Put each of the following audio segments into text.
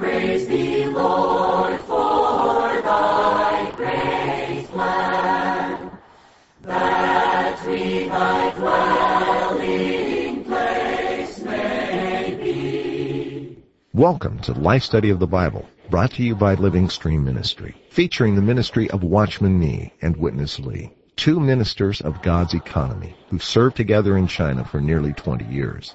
praise thee, Lord, for thy great plan, that we thy dwelling place may be. Welcome to Life Study of the Bible, brought to you by Living Stream Ministry, featuring the ministry of Watchman Nee and Witness Lee, two ministers of God's economy who served together in China for nearly 20 years.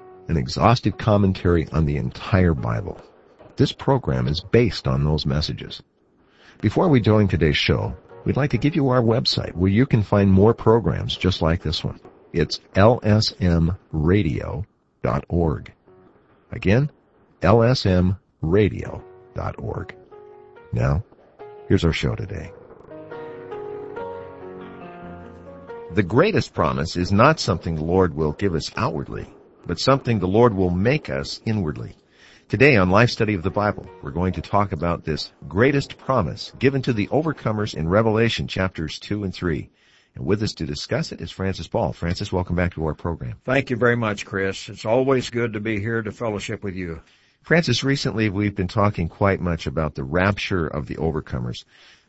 an exhaustive commentary on the entire Bible. This program is based on those messages. Before we join today's show, we'd like to give you our website where you can find more programs just like this one. It's lsmradio.org. Again, lsmradio.org. Now, here's our show today. The greatest promise is not something the Lord will give us outwardly, but something the Lord will make us inwardly. Today on Life Study of the Bible, we're going to talk about this greatest promise given to the overcomers in Revelation chapters 2 and 3. And with us to discuss it is Francis Ball. Francis, welcome back to our program. Thank you very much, Chris. It's always good to be here to fellowship with you. Francis, recently we've been talking quite much about the rapture of the overcomers.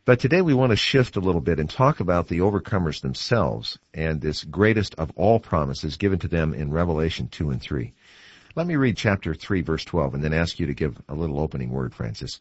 But today we want to shift a little bit and talk about the overcomers themselves and this greatest of all promises given to them in Revelation 2 and 3. Let me read chapter 3 verse 12 and then ask you to give a little opening word, Francis.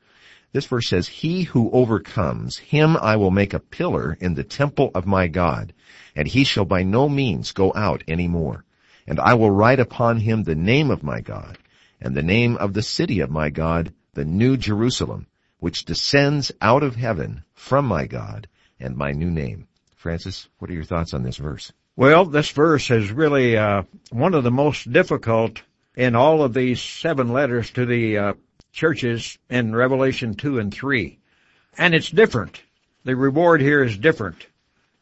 This verse says, He who overcomes, him I will make a pillar in the temple of my God, and he shall by no means go out any more. And I will write upon him the name of my God, and the name of the city of my God, the new Jerusalem, which descends out of heaven from my God and my new name. Francis, what are your thoughts on this verse? Well, this verse is really uh, one of the most difficult in all of these seven letters to the uh, churches in Revelation 2 and 3. And it's different. The reward here is different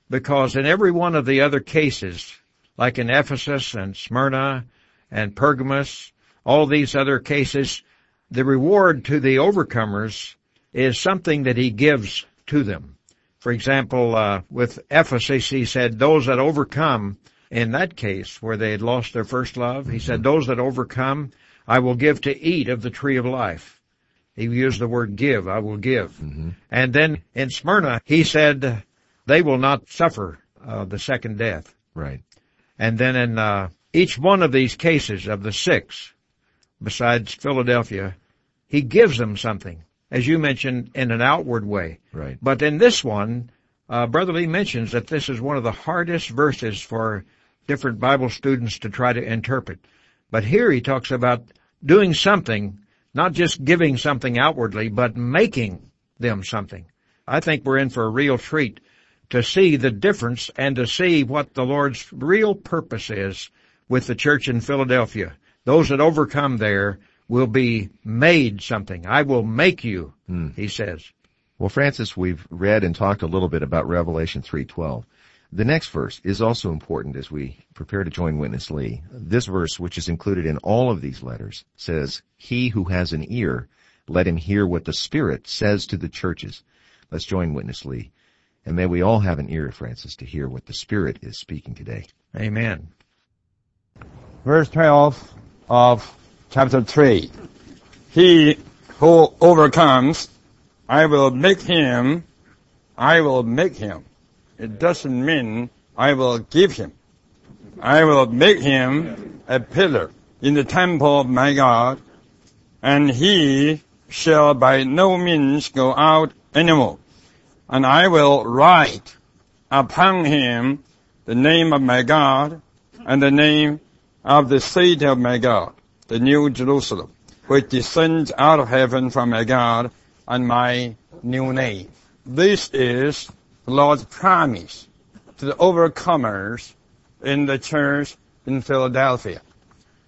because in every one of the other cases, like in Ephesus and Smyrna and Pergamos, all these other cases, the reward to the overcomers is something that he gives to them. For example, uh, with Ephesus, he said, those that overcome, in that case, where they had lost their first love, he said, those that overcome, I will give to eat of the tree of life. He used the word give, I will give. Mm-hmm. And then in Smyrna, he said, they will not suffer uh, the second death. Right. And then in uh, each one of these cases of the six, besides Philadelphia, he gives them something as you mentioned, in an outward way. Right. But in this one, uh, Brother Lee mentions that this is one of the hardest verses for different Bible students to try to interpret. But here he talks about doing something, not just giving something outwardly, but making them something. I think we're in for a real treat to see the difference and to see what the Lord's real purpose is with the church in Philadelphia. Those that overcome there will be made something. I will make you, Hmm. he says. Well, Francis, we've read and talked a little bit about Revelation 3:12. The next verse is also important as we prepare to join Witness Lee. This verse, which is included in all of these letters, says, "He who has an ear, let him hear what the Spirit says to the churches." Let's join Witness Lee. And may we all have an ear, Francis, to hear what the Spirit is speaking today. Amen. verse 12 of chapter 3. He who overcomes, I will make him, I will make him. It doesn't mean I will give him. I will make him a pillar in the temple of my God, and he shall by no means go out anymore. And I will write upon him the name of my God and the name of the city of my God, the new Jerusalem, which descends out of heaven from my God and my new name. This is the Lord's promise to the overcomers in the church in Philadelphia.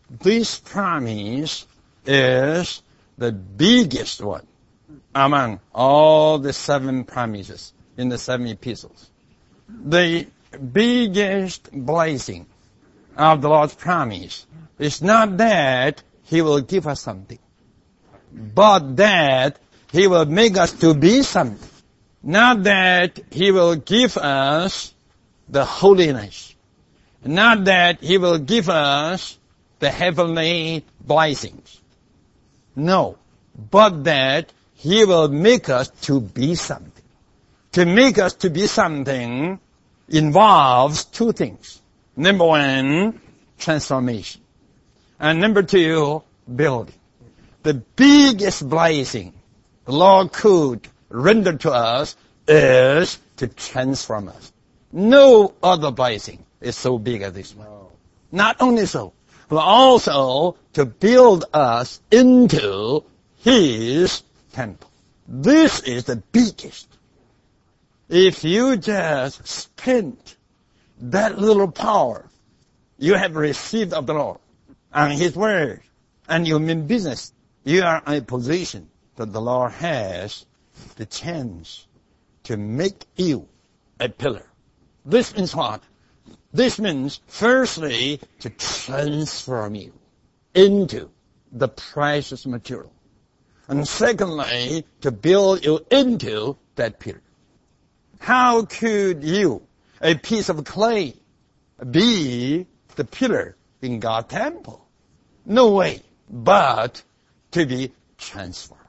This promise is the biggest one among all the seven promises in the seven epistles. The biggest blessing of the Lord's promise is not that He will give us something, but that He will make us to be something. Not that He will give us the holiness. Not that He will give us the heavenly blessings. No. But that He will make us to be something. To make us to be something involves two things. Number one, transformation. And number two, building. The biggest blessing the Lord could render to us is to transform us. No other blessing is so big as this one. Not only so, but also to build us into His temple. This is the biggest. If you just spend that little power you have received of the Lord and His Word, and you mean business, you are in a position that the Lord has the chance to make you a pillar. This means what? This means, firstly, to transform you into the precious material. And secondly, to build you into that pillar. How could you, a piece of clay, be the pillar in God's temple? No way, but to be transformed.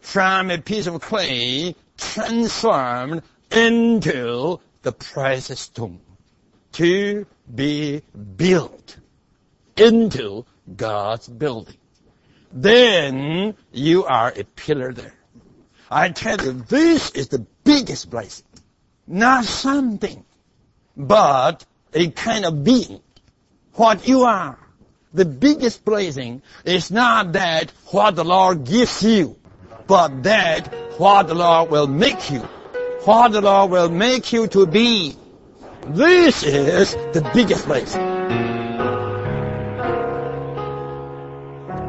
From a piece of clay, transformed into the precious stone. To be built into God's building. Then you are a pillar there. I tell you, this is the biggest blessing. Not something, but a kind of being. What you are. The biggest blessing is not that what the Lord gives you, but that what the Lord will make you. What the Lord will make you to be. This is the biggest blessing.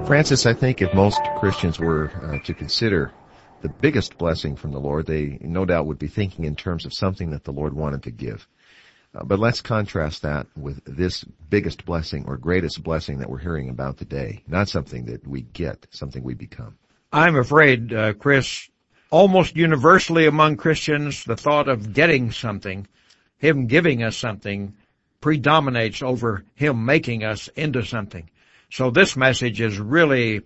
Francis, I think if most Christians were uh, to consider the biggest blessing from the Lord, they no doubt would be thinking in terms of something that the Lord wanted to give. Uh, but let's contrast that with this biggest blessing or greatest blessing that we're hearing about today. Not something that we get, something we become. I'm afraid, uh, Chris, almost universally among Christians, the thought of getting something, Him giving us something, predominates over Him making us into something. So this message is really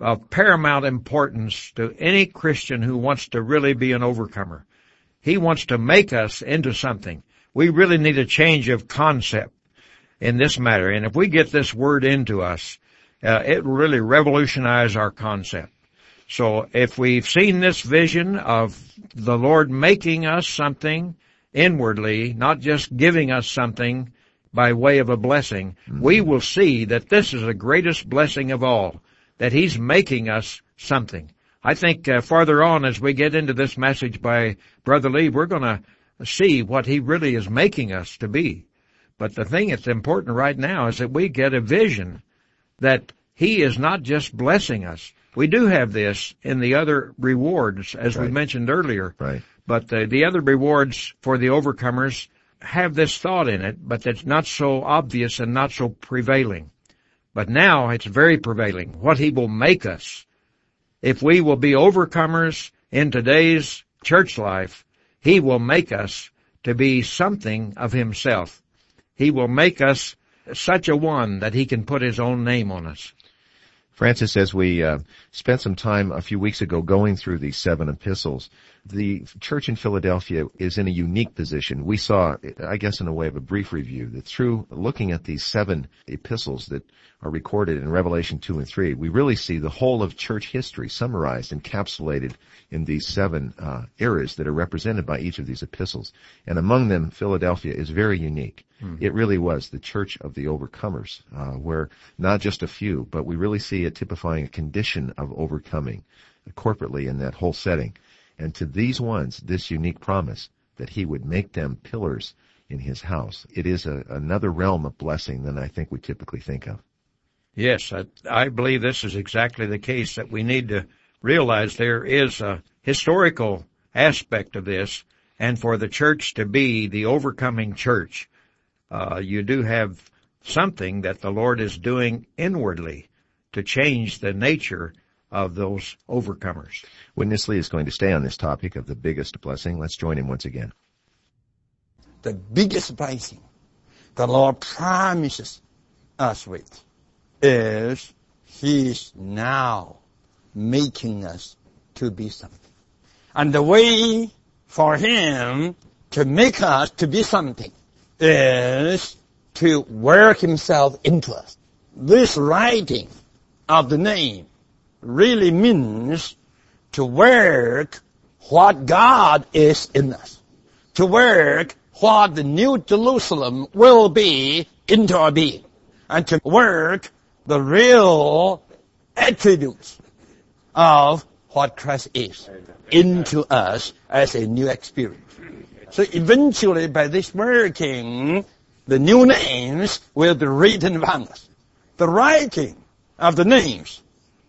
of paramount importance to any Christian who wants to really be an overcomer. He wants to make us into something. We really need a change of concept in this matter. And if we get this word into us, uh, it will really revolutionize our concept. So if we've seen this vision of the Lord making us something inwardly, not just giving us something by way of a blessing, mm-hmm. we will see that this is the greatest blessing of all that He's making us something. I think uh, farther on as we get into this message by Brother Lee, we're going to see what He really is making us to be. But the thing that's important right now is that we get a vision that He is not just blessing us. We do have this in the other rewards, as right. we mentioned earlier. Right. But the, the other rewards for the overcomers have this thought in it, but that's not so obvious and not so prevailing. But now it's very prevailing. What He will make us. If we will be overcomers in today's church life, He will make us to be something of Himself. He will make us such a one that He can put His own name on us. Francis, as we uh, spent some time a few weeks ago going through these seven epistles, the church in Philadelphia is in a unique position. We saw, I guess in a way of a brief review, that through looking at these seven epistles that are recorded in Revelation 2 and 3, we really see the whole of church history summarized, encapsulated in these seven uh, eras that are represented by each of these epistles. And among them, Philadelphia is very unique. Hmm. It really was the church of the overcomers, uh, where not just a few, but we really see it typifying a condition of overcoming corporately in that whole setting. And to these ones, this unique promise that he would make them pillars in his house. It is a, another realm of blessing than I think we typically think of. Yes, I, I believe this is exactly the case that we need to realize there is a historical aspect of this, and for the church to be the overcoming church, uh, you do have something that the Lord is doing inwardly to change the nature of those overcomers. Witness Lee is going to stay on this topic of the biggest blessing. Let's join him once again. The biggest blessing the Lord promises us with is He is now making us to be something. And the way for Him to make us to be something is to work Himself into us. This writing of the name really means to work what God is in us. To work what the New Jerusalem will be into our being. And to work the real attributes of what Christ is into us as a new experience. So eventually by this working, the new names will be written upon us. The writing of the names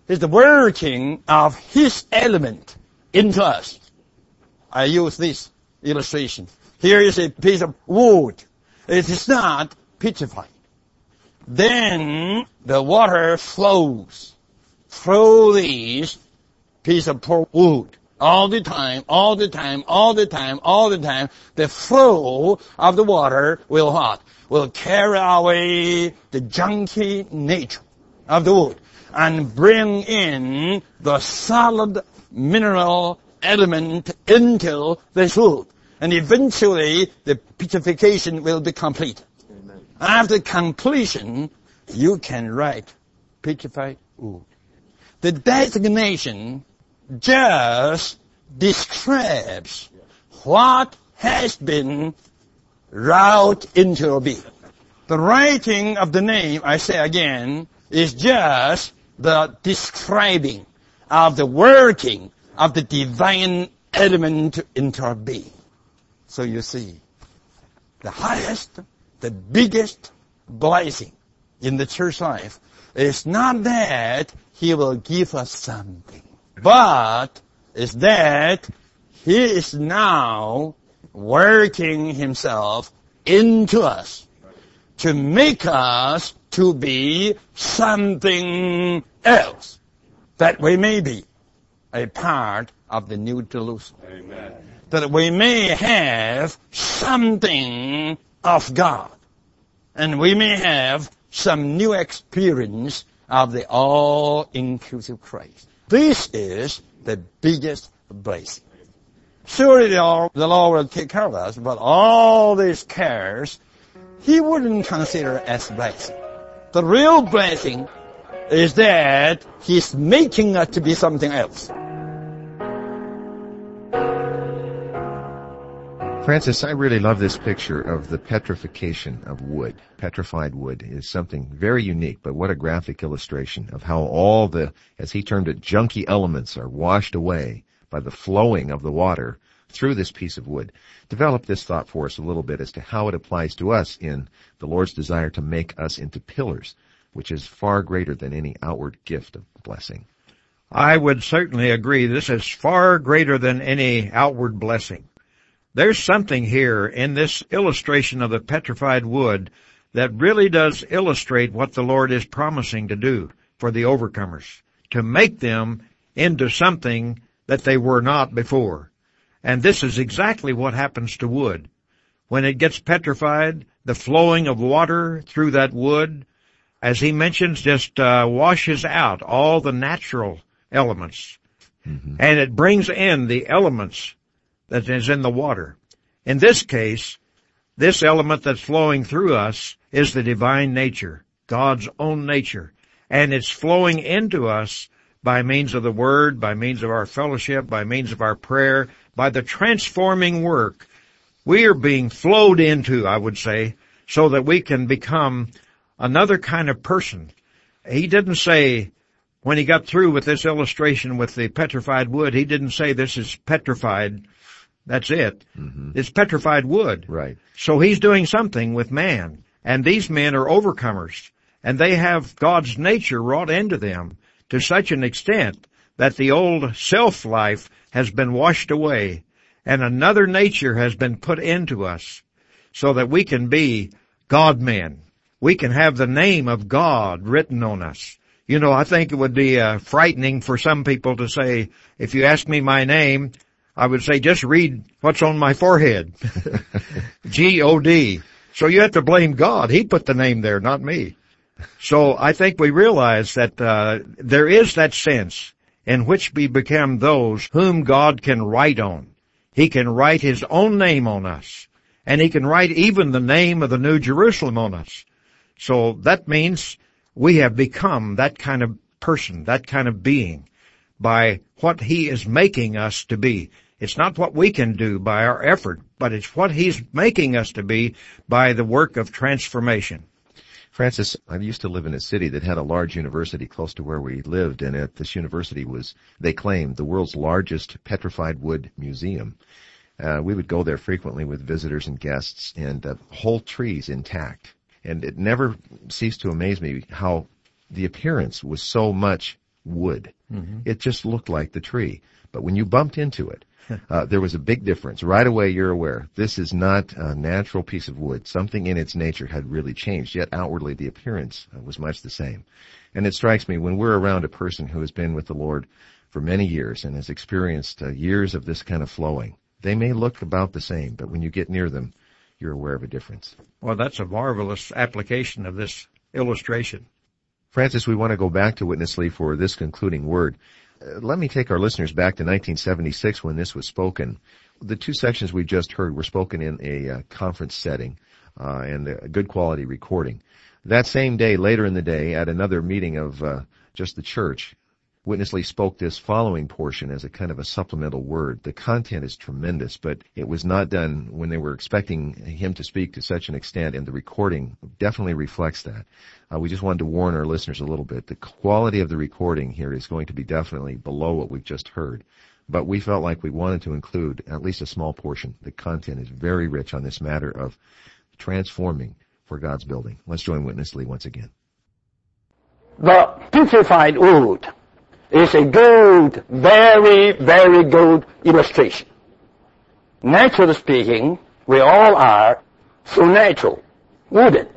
is the working of His element into us. I use this illustration. Here is a piece of wood. It is not petrified. Then the water flows through these piece of wood all the time, all the time, all the time, all the time. The flow of the water will what? Will carry away the junky nature of the wood and bring in the solid mineral element into the wood. And eventually the petrification will be complete. Amen. After completion, you can write petrified wood. The designation just describes what has been wrought into a being. The writing of the name, I say again, is just the describing of the working of the divine element into being. So you see, the highest, the biggest blessing in the church life is not that he will give us something, but is that he is now working himself into us to make us to be something else that we may be a part of the New Jerusalem. Amen that we may have something of God. And we may have some new experience of the all-inclusive Christ. This is the biggest blessing. Surely the Lord, the Lord will take care of us, but all these cares, He wouldn't consider as blessing. The real blessing is that He's making us to be something else. Francis, I really love this picture of the petrification of wood. Petrified wood is something very unique, but what a graphic illustration of how all the, as he termed it, junky elements are washed away by the flowing of the water through this piece of wood. Develop this thought for us a little bit as to how it applies to us in the Lord's desire to make us into pillars, which is far greater than any outward gift of blessing. I would certainly agree. This is far greater than any outward blessing. There's something here in this illustration of the petrified wood that really does illustrate what the Lord is promising to do for the overcomers, to make them into something that they were not before. And this is exactly what happens to wood. When it gets petrified, the flowing of water through that wood, as he mentions, just uh, washes out all the natural elements. Mm-hmm. And it brings in the elements that is in the water. In this case, this element that's flowing through us is the divine nature, God's own nature, and it's flowing into us by means of the Word, by means of our fellowship, by means of our prayer, by the transforming work. We are being flowed into, I would say, so that we can become another kind of person. He didn't say, when he got through with this illustration with the petrified wood, he didn't say this is petrified that's it. Mm-hmm. It's petrified wood. Right. So he's doing something with man. And these men are overcomers. And they have God's nature wrought into them to such an extent that the old self-life has been washed away and another nature has been put into us so that we can be God-men. We can have the name of God written on us. You know, I think it would be uh, frightening for some people to say, if you ask me my name, I would say just read what's on my forehead. G-O-D. So you have to blame God. He put the name there, not me. So I think we realize that uh, there is that sense in which we become those whom God can write on. He can write His own name on us. And He can write even the name of the New Jerusalem on us. So that means we have become that kind of person, that kind of being by what He is making us to be. It's not what we can do by our effort, but it's what He's making us to be by the work of transformation. Francis, I used to live in a city that had a large university close to where we lived, and at this university was, they claimed, the world's largest petrified wood museum. Uh, we would go there frequently with visitors and guests, and uh, whole trees intact. And it never ceased to amaze me how the appearance was so much wood. Mm-hmm. It just looked like the tree. But when you bumped into it, uh, there was a big difference. Right away, you're aware this is not a natural piece of wood. Something in its nature had really changed, yet outwardly the appearance uh, was much the same. And it strikes me when we're around a person who has been with the Lord for many years and has experienced uh, years of this kind of flowing, they may look about the same, but when you get near them, you're aware of a difference. Well, that's a marvelous application of this illustration. Francis, we want to go back to Witness Lee for this concluding word. Uh, let me take our listeners back to 1976 when this was spoken. The two sections we just heard were spoken in a uh, conference setting uh, and a good quality recording. That same day, later in the day, at another meeting of uh, just the church, Witness Lee spoke this following portion as a kind of a supplemental word. The content is tremendous, but it was not done when they were expecting him to speak to such an extent, and the recording definitely reflects that. Uh, we just wanted to warn our listeners a little bit. The quality of the recording here is going to be definitely below what we've just heard. But we felt like we wanted to include at least a small portion. The content is very rich on this matter of transforming for God's building. Let's join Witness Lee once again. The petrified wood is a good, very, very good illustration. Naturally speaking, we all are so natural, wooden.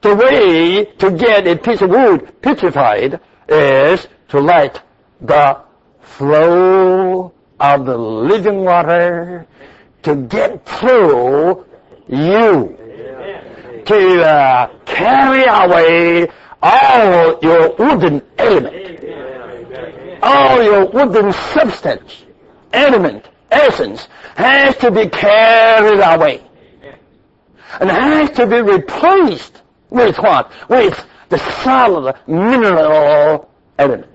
The way to get a piece of wood petrified is to let the flow of the living water to get through you, to uh, carry away all your wooden element all your wooden substance, element, essence, has to be carried away. And has to be replaced with what? With the solid mineral elements.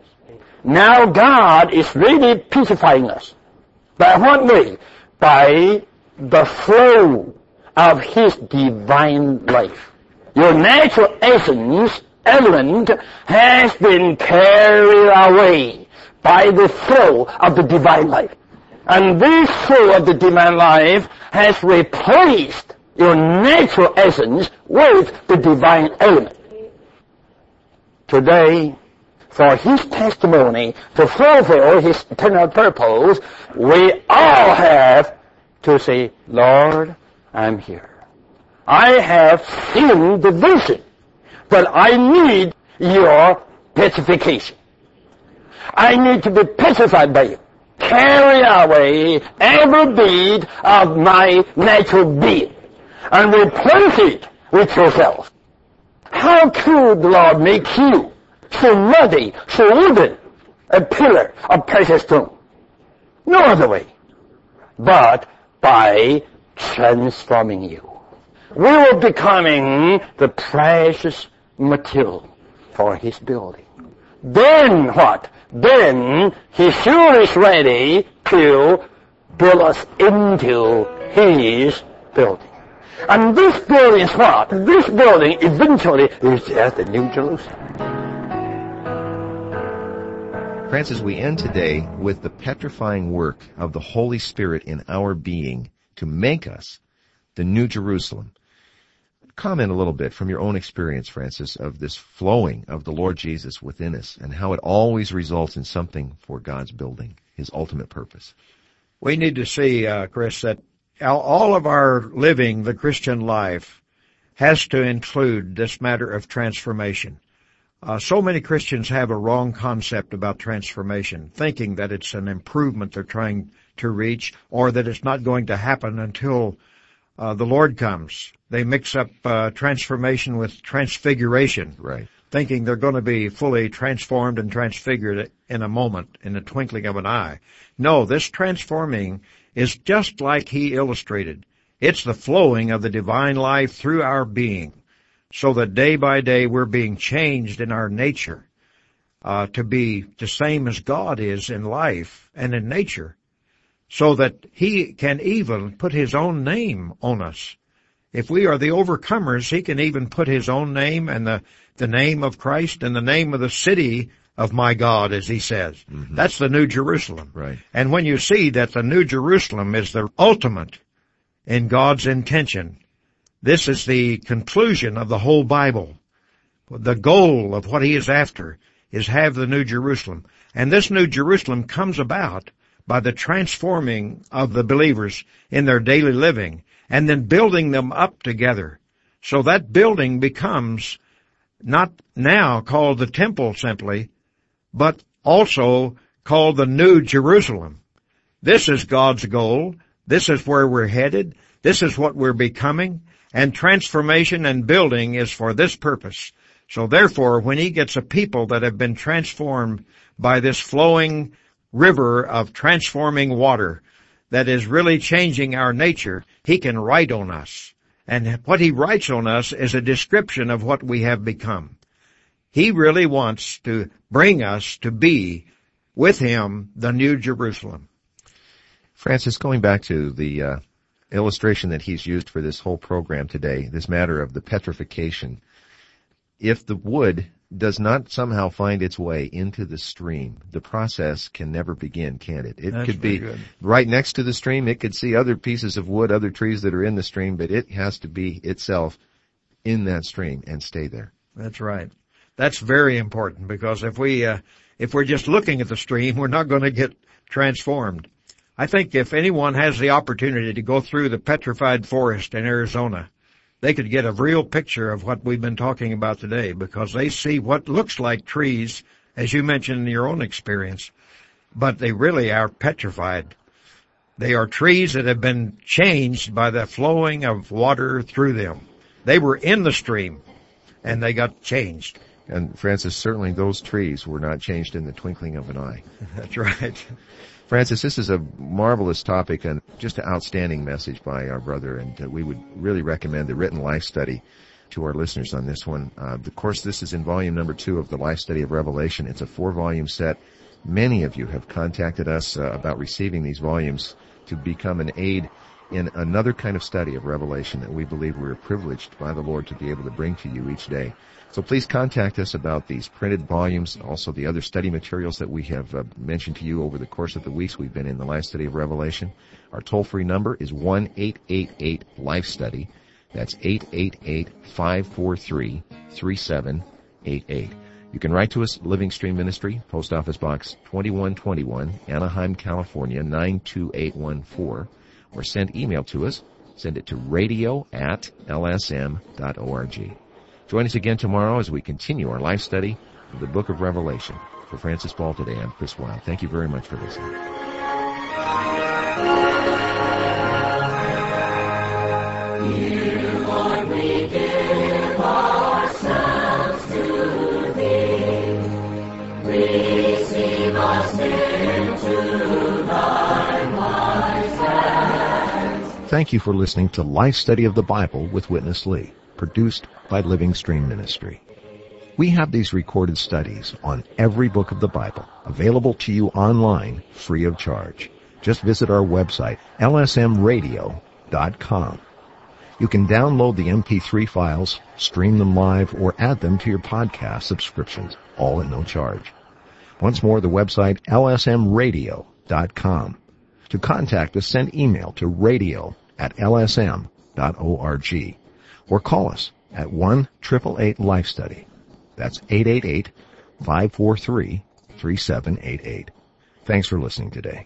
Now God is really purifying us. By what way? By the flow of His divine life. Your natural essence, element, has been carried away by the flow of the divine life. And this flow of the divine life has replaced your natural essence with the divine element. Today, for his testimony to fulfill his eternal purpose, we all have to say, Lord, I'm here. I have seen the vision, but I need your petrification. I need to be petrified by you. Carry away every bead of my natural being and replace it with yourself. How could the Lord make you so muddy, so wooden, a pillar of precious stone? No other way but by transforming you. We are becoming the precious material for His building. Then what? then he sure is ready to build us into his building. And this building is what? This building eventually is just the New Jerusalem. Francis, we end today with the petrifying work of the Holy Spirit in our being to make us the New Jerusalem. Comment a little bit from your own experience, Francis, of this flowing of the Lord Jesus within us and how it always results in something for God's building, His ultimate purpose. We need to see, uh, Chris, that all of our living the Christian life has to include this matter of transformation. Uh, so many Christians have a wrong concept about transformation, thinking that it's an improvement they're trying to reach or that it's not going to happen until uh, the Lord comes. They mix up uh, transformation with transfiguration, Right. thinking they're going to be fully transformed and transfigured in a moment, in the twinkling of an eye. No, this transforming is just like he illustrated. It's the flowing of the divine life through our being, so that day by day we're being changed in our nature uh, to be the same as God is in life and in nature, so that He can even put His own name on us. If we are the overcomers, He can even put His own name and the, the name of Christ and the name of the city of my God, as He says. Mm-hmm. That's the New Jerusalem. Right. And when you see that the New Jerusalem is the ultimate in God's intention, this is the conclusion of the whole Bible. The goal of what He is after is have the New Jerusalem. And this New Jerusalem comes about by the transforming of the believers in their daily living and then building them up together. So that building becomes not now called the temple simply, but also called the New Jerusalem. This is God's goal. This is where we're headed. This is what we're becoming. And transformation and building is for this purpose. So therefore, when he gets a people that have been transformed by this flowing river of transforming water that is really changing our nature, he can write on us. And what he writes on us is a description of what we have become. He really wants to bring us to be with him the new Jerusalem. Francis, going back to the uh, illustration that he's used for this whole program today, this matter of the petrification, if the wood does not somehow find its way into the stream, the process can never begin, can it? It That's could be good. right next to the stream. It could see other pieces of wood, other trees that are in the stream, but it has to be itself in that stream and stay there. That's right. That's very important because if we, uh, if we're just looking at the stream, we're not going to get transformed. I think if anyone has the opportunity to go through the petrified forest in Arizona, they could get a real picture of what we've been talking about today because they see what looks like trees, as you mentioned in your own experience, but they really are petrified. They are trees that have been changed by the flowing of water through them. They were in the stream and they got changed. And Francis, certainly those trees were not changed in the twinkling of an eye. That's right. Francis, this is a marvelous topic and just an outstanding message by our brother, and uh, we would really recommend the written life study to our listeners on this one. Uh, of course, this is in volume number two of the life study of Revelation. It's a four-volume set. Many of you have contacted us uh, about receiving these volumes to become an aid in another kind of study of Revelation that we believe we're privileged by the Lord to be able to bring to you each day. So please contact us about these printed volumes, also the other study materials that we have uh, mentioned to you over the course of the weeks we've been in the life study of Revelation. Our toll-free number is 1-888-LIFE-STUDY. That's 888-543-3788. You can write to us, Living Stream Ministry, Post Office Box 2121, Anaheim, California 92814, or send email to us. Send it to radio at lsm.org. Join us again tomorrow as we continue our life study of the book of Revelation. For Francis Ball today, I'm Chris Wilde. Thank you very much for listening. Lord, we give ourselves to Thee. Receive us into Thy wise. Thank you for listening to Life Study of the Bible with Witness Lee, produced by Living Stream Ministry. We have these recorded studies on every book of the Bible available to you online free of charge. Just visit our website, lsmradio.com. You can download the MP3 files, stream them live, or add them to your podcast subscriptions, all at no charge. Once more, the website lsmradio.com. To contact us, send email to radio at lsm.org. or call us at 1 Life Study. That's 888 543 3788. Thanks for listening today.